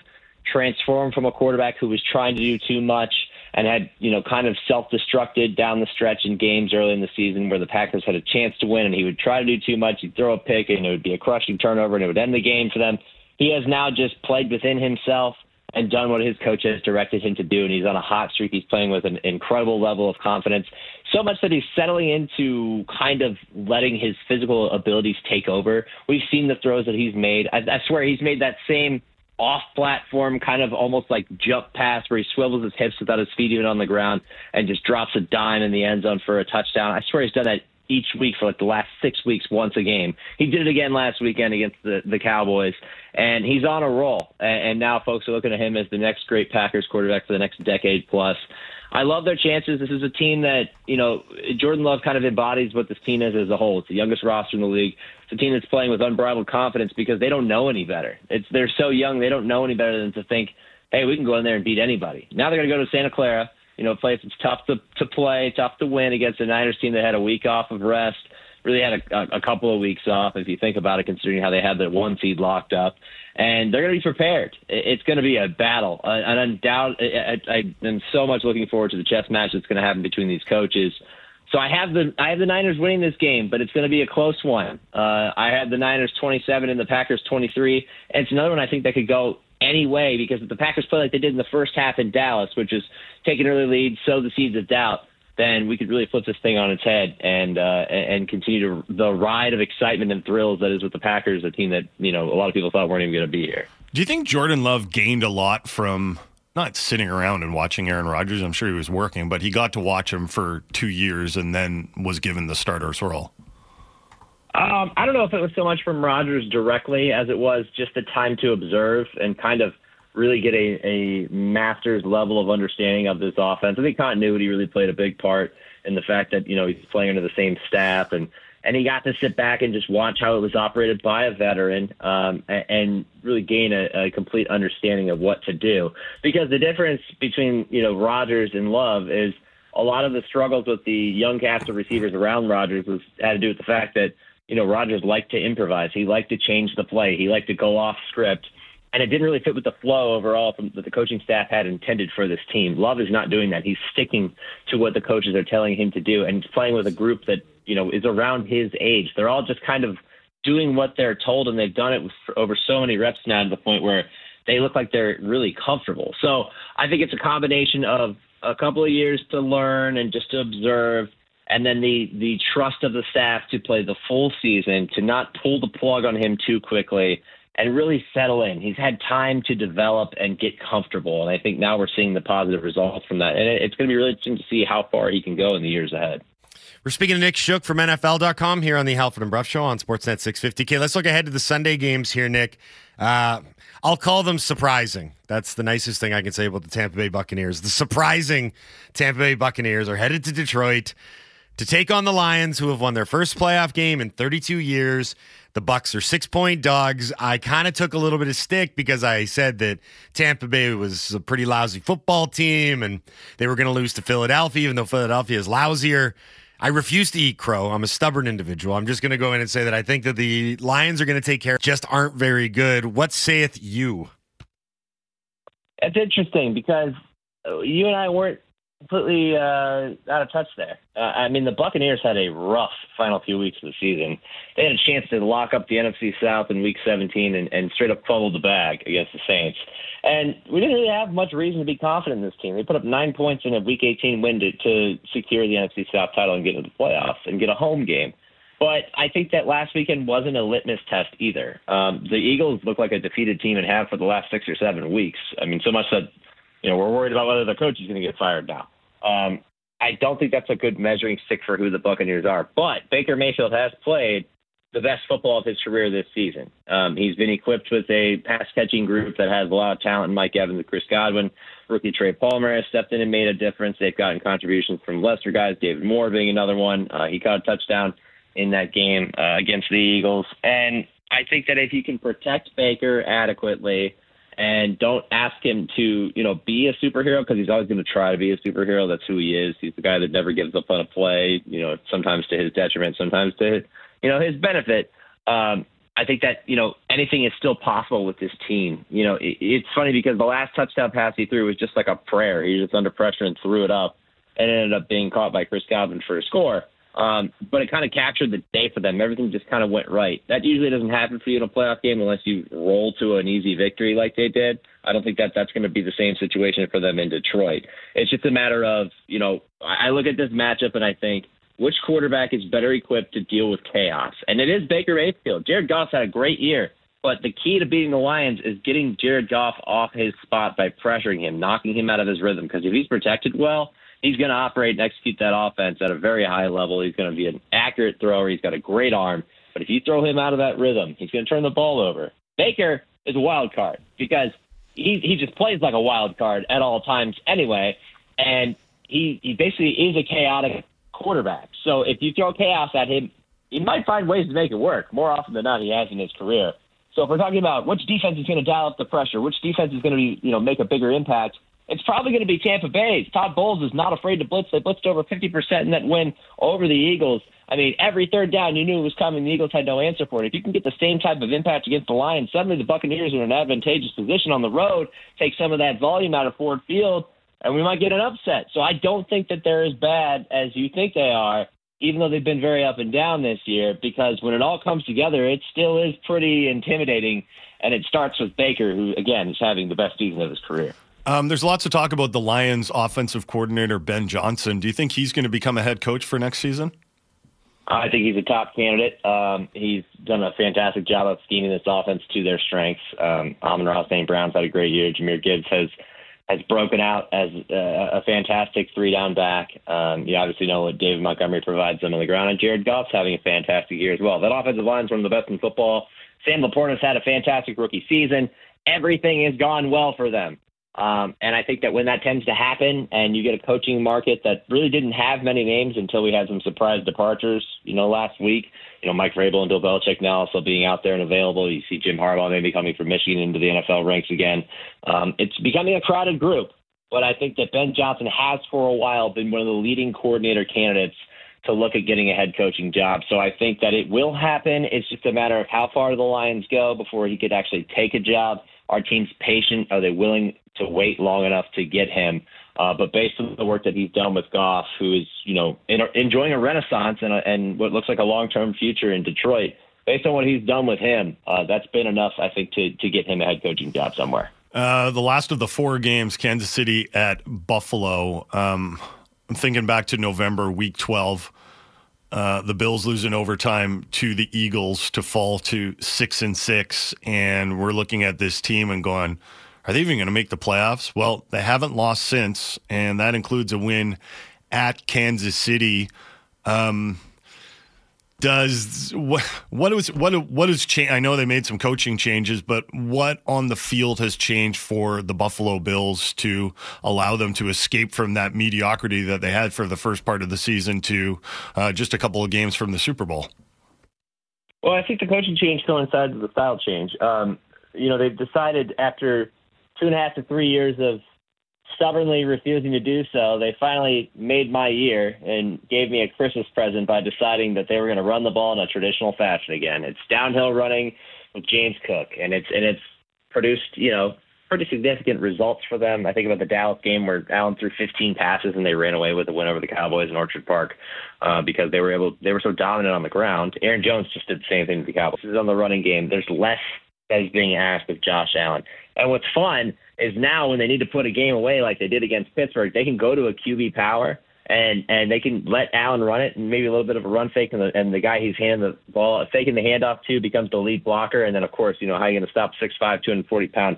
transform from a quarterback who was trying to do too much and had, you know, kind of self-destructed down the stretch in games early in the season where the Packers had a chance to win and he would try to do too much. He'd throw a pick and it would be a crushing turnover and it would end the game for them. He has now just played within himself and done what his coach has directed him to do. And he's on a hot streak. He's playing with an incredible level of confidence, so much that he's settling into kind of letting his physical abilities take over. We've seen the throws that he's made. I, I swear he's made that same off platform, kind of almost like jump pass where he swivels his hips without his feet even on the ground and just drops a dime in the end zone for a touchdown. I swear he's done that each week for like the last six weeks once a game. He did it again last weekend against the, the Cowboys, and he's on a roll. And, and now folks are looking at him as the next great Packers quarterback for the next decade plus. I love their chances. This is a team that, you know, Jordan Love kind of embodies what this team is as a whole. It's the youngest roster in the league. It's a team that's playing with unbridled confidence because they don't know any better. It's they're so young, they don't know any better than to think, hey, we can go in there and beat anybody. Now they're going to go to Santa Clara you know, a place that's tough to to play, tough to win against a Niners team that had a week off of rest. Really had a, a couple of weeks off, if you think about it, considering how they had the one seed locked up, and they're going to be prepared. It's going to be a battle, an undoubted. I, I am so much looking forward to the chess match that's going to happen between these coaches. So I have the I have the Niners winning this game, but it's going to be a close one. Uh, I had the Niners 27 and the Packers 23, and it's another one I think that could go any way because if the Packers play like they did in the first half in Dallas, which is take an early lead, sow the seeds of doubt, then we could really flip this thing on its head and uh, and continue to, the ride of excitement and thrills that is with the Packers, a team that you know a lot of people thought weren't even going to be here. Do you think Jordan Love gained a lot from not sitting around and watching Aaron Rodgers? I'm sure he was working, but he got to watch him for two years and then was given the starter's role. Um, I don't know if it was so much from Rodgers directly as it was just the time to observe and kind of really get a, a master's level of understanding of this offense. I think continuity really played a big part in the fact that you know he's playing under the same staff and and he got to sit back and just watch how it was operated by a veteran um, and, and really gain a, a complete understanding of what to do. Because the difference between you know Rodgers and Love is a lot of the struggles with the young cast of receivers around Rodgers was had to do with the fact that you know, Rodgers liked to improvise. He liked to change the play. He liked to go off script. And it didn't really fit with the flow overall from that the coaching staff had intended for this team. Love is not doing that. He's sticking to what the coaches are telling him to do, and he's playing with a group that you know is around his age. They're all just kind of doing what they're told, and they've done it for over so many reps now to the point where they look like they're really comfortable. So I think it's a combination of a couple of years to learn and just to observe, and then the the trust of the staff to play the full season, to not pull the plug on him too quickly, and really settle in. He's had time to develop and get comfortable, and I think now we're seeing the positive results from that. And it's going to be really interesting to see how far he can go in the years ahead. We're speaking to Nick Shook from NFL.com here on the Halford and Brough Show on Sportsnet 650K. Let's look ahead to the Sunday games here, Nick. Uh, I'll call them surprising. That's the nicest thing I can say about the Tampa Bay Buccaneers. The surprising Tampa Bay Buccaneers are headed to Detroit to take on the Lions, who have won their first playoff game in 32 years. The Bucks are six point dogs. I kind of took a little bit of stick because I said that Tampa Bay was a pretty lousy football team and they were going to lose to Philadelphia, even though Philadelphia is lousier. I refuse to eat crow. I'm a stubborn individual. I'm just going to go in and say that I think that the Lions are going to take care, just aren't very good. What saith you? It's interesting because you and I weren't completely uh, out of touch there. Uh, I mean, the Buccaneers had a rough final few weeks of the season. They had a chance to lock up the NFC South in Week 17 and, and straight up fumble the bag against the Saints. And we didn't really have much reason to be confident in this team. They put up nine points in a Week 18 win to, to secure the NFC South title and get into the playoffs and get a home game. But I think that last weekend wasn't a litmus test either. Um, the Eagles look like a defeated team and have for the last six or seven weeks. I mean, so much that you know, we're worried about whether the coach is going to get fired now. Um, I don't think that's a good measuring stick for who the Buccaneers are. But Baker Mayfield has played the best football of his career this season. Um, he's been equipped with a pass catching group that has a lot of talent. Mike Evans and Chris Godwin, rookie Trey Palmer has stepped in and made a difference. They've gotten contributions from lesser guys, David Moore being another one. Uh, he caught a touchdown in that game uh, against the Eagles. And I think that if you can protect Baker adequately and don't ask him to, you know, be a superhero because he's always going to try to be a superhero. That's who he is. He's the guy that never gives up on a play. You know, sometimes to his detriment, sometimes to, you know, his benefit. Um, I think that you know anything is still possible with this team. You know, it, it's funny because the last touchdown pass he threw was just like a prayer. He was just under pressure and threw it up, and it ended up being caught by Chris Godwin for a score. Um, but it kind of captured the day for them. Everything just kind of went right. That usually doesn't happen for you in a playoff game unless you roll to an easy victory like they did. I don't think that that's going to be the same situation for them in Detroit. It's just a matter of, you know, I look at this matchup and I think which quarterback is better equipped to deal with chaos. And it is Baker Mayfield. Jared Goff's had a great year. But the key to beating the Lions is getting Jared Goff off his spot by pressuring him, knocking him out of his rhythm. Because if he's protected well, he's going to operate and execute that offense at a very high level. He's going to be an accurate thrower. He's got a great arm. But if you throw him out of that rhythm, he's going to turn the ball over. Baker is a wild card because he he just plays like a wild card at all times anyway, and he he basically is a chaotic quarterback. So if you throw chaos at him, he might find ways to make it work. More often than not, he has in his career. So if we're talking about which defense is going to dial up the pressure, which defense is going to be you know make a bigger impact, it's probably going to be Tampa Bay. Todd Bowles is not afraid to blitz. They blitzed over 50% in that win over the Eagles. I mean, every third down you knew it was coming. The Eagles had no answer for it. If you can get the same type of impact against the Lions, suddenly the Buccaneers are in an advantageous position on the road, take some of that volume out of Ford Field, and we might get an upset. So I don't think that they're as bad as you think they are, even though they've been very up and down this year, because when it all comes together, it still is pretty intimidating. And it starts with Baker, who, again, is having the best season of his career. Um, there's lots of talk about the Lions offensive coordinator, Ben Johnson. Do you think he's going to become a head coach for next season? I think he's a top candidate. Um, he's done a fantastic job of scheming this offense to their strengths. Um, Amon-Ra St. Brown's had a great year. Jahmyr Gibbs has has broken out as a, a fantastic three down back. Um, you obviously know what David Montgomery provides them on the ground, and Jared Goff's having a fantastic year as well. That offensive line is one of the best in football. Sam LaPorta's had a fantastic rookie season. Everything has gone well for them. Um, and I think that when that tends to happen and you get a coaching market that really didn't have many names until we had some surprise departures, you know, last week, you know, Mike Vrabel and Bill Belichick now also being out there and available. You see Jim Harbaugh maybe coming from Michigan into the NFL ranks again. Um, it's becoming a crowded group, but I think that Ben Johnson has for a while been one of the leading coordinator candidates to look at getting a head coaching job. So I think that it will happen. It's just a matter of how far the Lions go before he could actually take a job. Our team's patient. Are they willing to wait long enough to get him? Uh, but based on the work that he's done with Goff, who is you know in, enjoying a renaissance and, a, and what looks like a long-term future in Detroit, based on what he's done with him, uh, that's been enough, I think, to to get him a head coaching job somewhere. Uh, the last of the four games, Kansas City at Buffalo. Um, I'm thinking back to November, Week 12. Uh, the Bills losing overtime to the Eagles to fall to six and six, and we're looking at this team and going, are they even going to make the playoffs? Well, they haven't lost since, and that includes a win at Kansas City. Um, does what what was what what has changed? I know they made some coaching changes, but what on the field has changed for the Buffalo Bills to allow them to escape from that mediocrity that they had for the first part of the season to uh, just a couple of games from the Super Bowl? Well, I think the coaching change coincides with the style change. Um, you know, they've decided after two and a half to three years of stubbornly refusing to do so, they finally made my year and gave me a Christmas present by deciding that they were going to run the ball in a traditional fashion again. It's downhill running with James Cook, and it's and it's produced you know pretty significant results for them. I think about the Dallas game where Allen threw 15 passes and they ran away with a win over the Cowboys in Orchard Park uh, because they were able they were so dominant on the ground. Aaron Jones just did the same thing to the Cowboys. This is on the running game. There's less that is being asked of Josh Allen. And what's fun is now when they need to put a game away like they did against Pittsburgh, they can go to a QB power and and they can let Allen run it and maybe a little bit of a run fake and the and the guy he's handing the ball faking the handoff to becomes the lead blocker. And then of course you know how you going to stop six five two hundred forty pound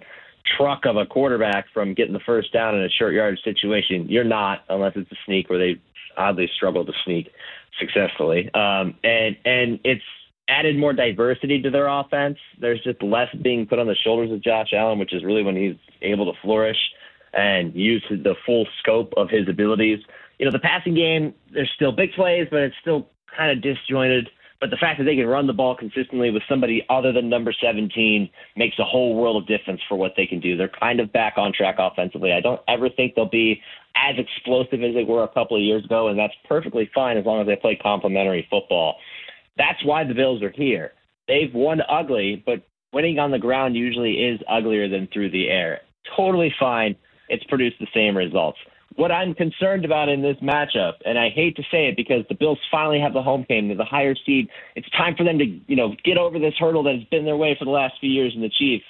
truck of a quarterback from getting the first down in a short yardage situation? You're not unless it's a sneak where they oddly struggle to sneak successfully. Um and and it's added more diversity to their offense. There's just less being put on the shoulders of Josh Allen, which is really when he's able to flourish and use the full scope of his abilities. You know, the passing game, there's still big plays, but it's still kind of disjointed. But the fact that they can run the ball consistently with somebody other than number 17 makes a whole world of difference for what they can do. They're kind of back on track offensively. I don't ever think they'll be as explosive as they were a couple of years ago, and that's perfectly fine as long as they play complementary football. That's why the Bills are here. They've won ugly, but winning on the ground usually is uglier than through the air. Totally fine. It's produced the same results. What I'm concerned about in this matchup, and I hate to say it because the Bills finally have the home game, they're the higher seed. It's time for them to, you know, get over this hurdle that has been their way for the last few years in the Chiefs.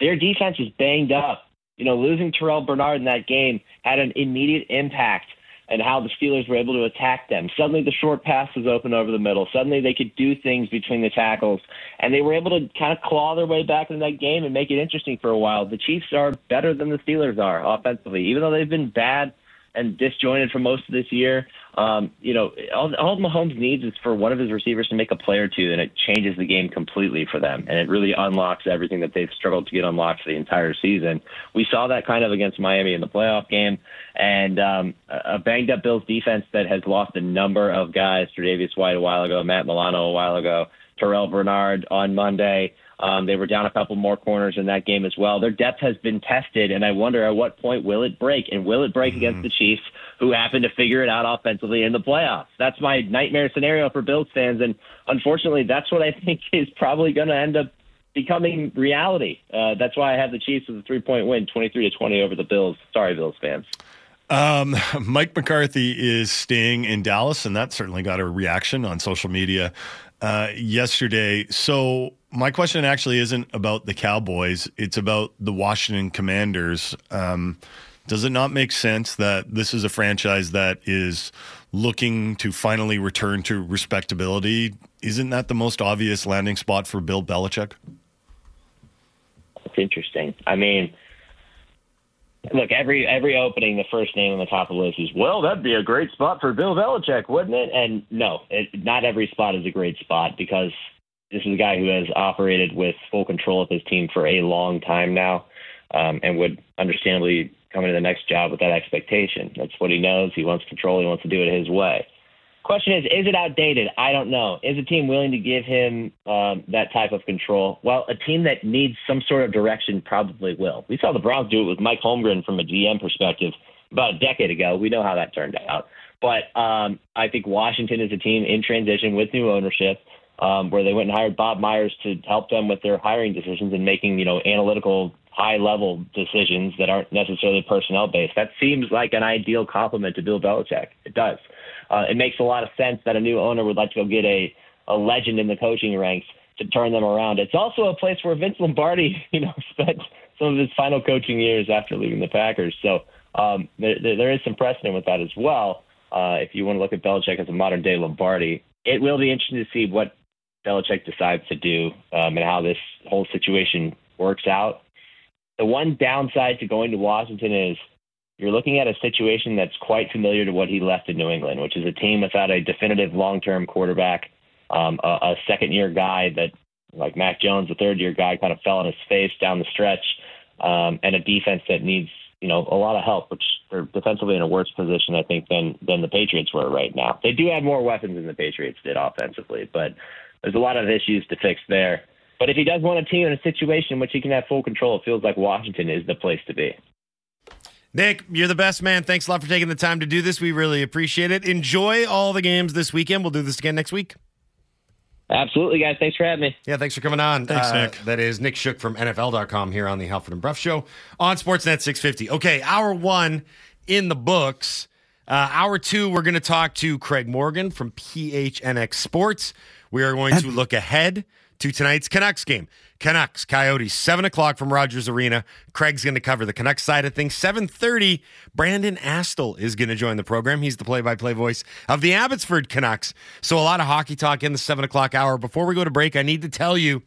Their defense is banged up. You know, losing Terrell Bernard in that game had an immediate impact and how the Steelers were able to attack them. Suddenly the short pass was open over the middle. Suddenly they could do things between the tackles, and they were able to kind of claw their way back into that game and make it interesting for a while. The Chiefs are better than the Steelers are offensively, even though they've been bad and disjointed for most of this year. Um, you know, all, all Mahomes needs is for one of his receivers to make a play or two, and it changes the game completely for them. And it really unlocks everything that they've struggled to get unlocked for the entire season. We saw that kind of against Miami in the playoff game, and um, a banged up Bills defense that has lost a number of guys. Tre'Davious White a while ago, Matt Milano a while ago, Terrell Bernard on Monday. Um, they were down a couple more corners in that game as well. Their depth has been tested, and I wonder at what point will it break? And will it break mm-hmm. against the Chiefs, who happen to figure it out offensively in the playoffs? That's my nightmare scenario for Bills fans, and unfortunately, that's what I think (laughs) is probably going to end up becoming reality. Uh, that's why I have the Chiefs with a three-point win, twenty-three to twenty over the Bills. Sorry, Bills fans. Um, (laughs) Mike McCarthy is staying in Dallas, and that certainly got a reaction on social media uh, yesterday. So my question actually isn't about the Cowboys; it's about the Washington Commanders. Um, does it not make sense that this is a franchise that is looking to finally return to respectability? Isn't that the most obvious landing spot for Bill Belichick? It's interesting. I mean, look, every every opening, the first name on the top of the list is, well, that'd be a great spot for Bill Belichick, wouldn't it? And no, it, not every spot is a great spot because this is a guy who has operated with full control of his team for a long time now, um, and would understandably come into the next job with that expectation. That's what he knows. He wants control. He wants to do it his way. Question is, is it outdated? I don't know. Is a team willing to give him um, that type of control? Well, a team that needs some sort of direction probably will. We saw the Browns do it with Mike Holmgren from a GM perspective about a decade ago. We know how that turned out. But um, I think Washington is a team in transition with new ownership um, where they went and hired Bob Myers to help them with their hiring decisions and making, you know, analytical high level decisions that aren't necessarily personnel based. That seems like an ideal complement to Bill Belichick. It does. Uh, it makes a lot of sense that a new owner would like to go get a, a legend in the coaching ranks to turn them around. It's also a place where Vince Lombardi, (laughs) you know, spent some of his final coaching years after leaving the Packers. So um, there, there is some precedent with that as well. Uh, if you want to look at Belichick as a modern day Lombardi, it will be interesting to see what Belichick decides to do um, and how this whole situation works out. The one downside to going to Washington is you're looking at a situation that's quite familiar to what he left in New England, which is a team without a definitive long-term quarterback, um, a, a second-year guy that, like Mac Jones, the third-year guy, kind of fell on his face down the stretch, um, and a defense that needs you know a lot of help, which they're defensively in a worse position, I think, than than the Patriots were right now. They do have more weapons than the Patriots did offensively, but there's a lot of issues to fix there. But if he does want a team in a situation in which he can have full control, it feels like Washington is the place to be. Nick, you're the best man. Thanks a lot for taking the time to do this. We really appreciate it. Enjoy all the games this weekend. We'll do this again next week. Absolutely, guys. Thanks for having me. Yeah, thanks for coming on. Thanks, uh, Nick. That is Nick Shook from NFL.com here on the Halford and Brough Show on Sportsnet 650. Okay, hour one in the books. Uh, hour two, we're going to talk to Craig Morgan from PHNX Sports. We are going to look ahead to tonight's Canucks game. Canucks, Coyotes, 7 o'clock from Rogers Arena. Craig's going to cover the Canucks side of things. 7.30, Brandon Astle is going to join the program. He's the play-by-play voice of the Abbotsford Canucks. So a lot of hockey talk in the 7 o'clock hour. Before we go to break, I need to tell you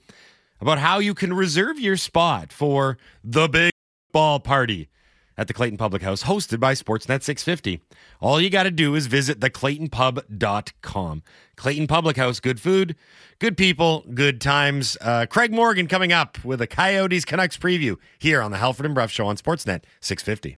about how you can reserve your spot for the big ball party at the Clayton Public House, hosted by Sportsnet 650. All you got to do is visit theclaytonpub.com. Clayton Public House, good food, good people, good times. Uh, Craig Morgan coming up with a Coyotes Canucks preview here on the Halford and Brough Show on Sportsnet 650.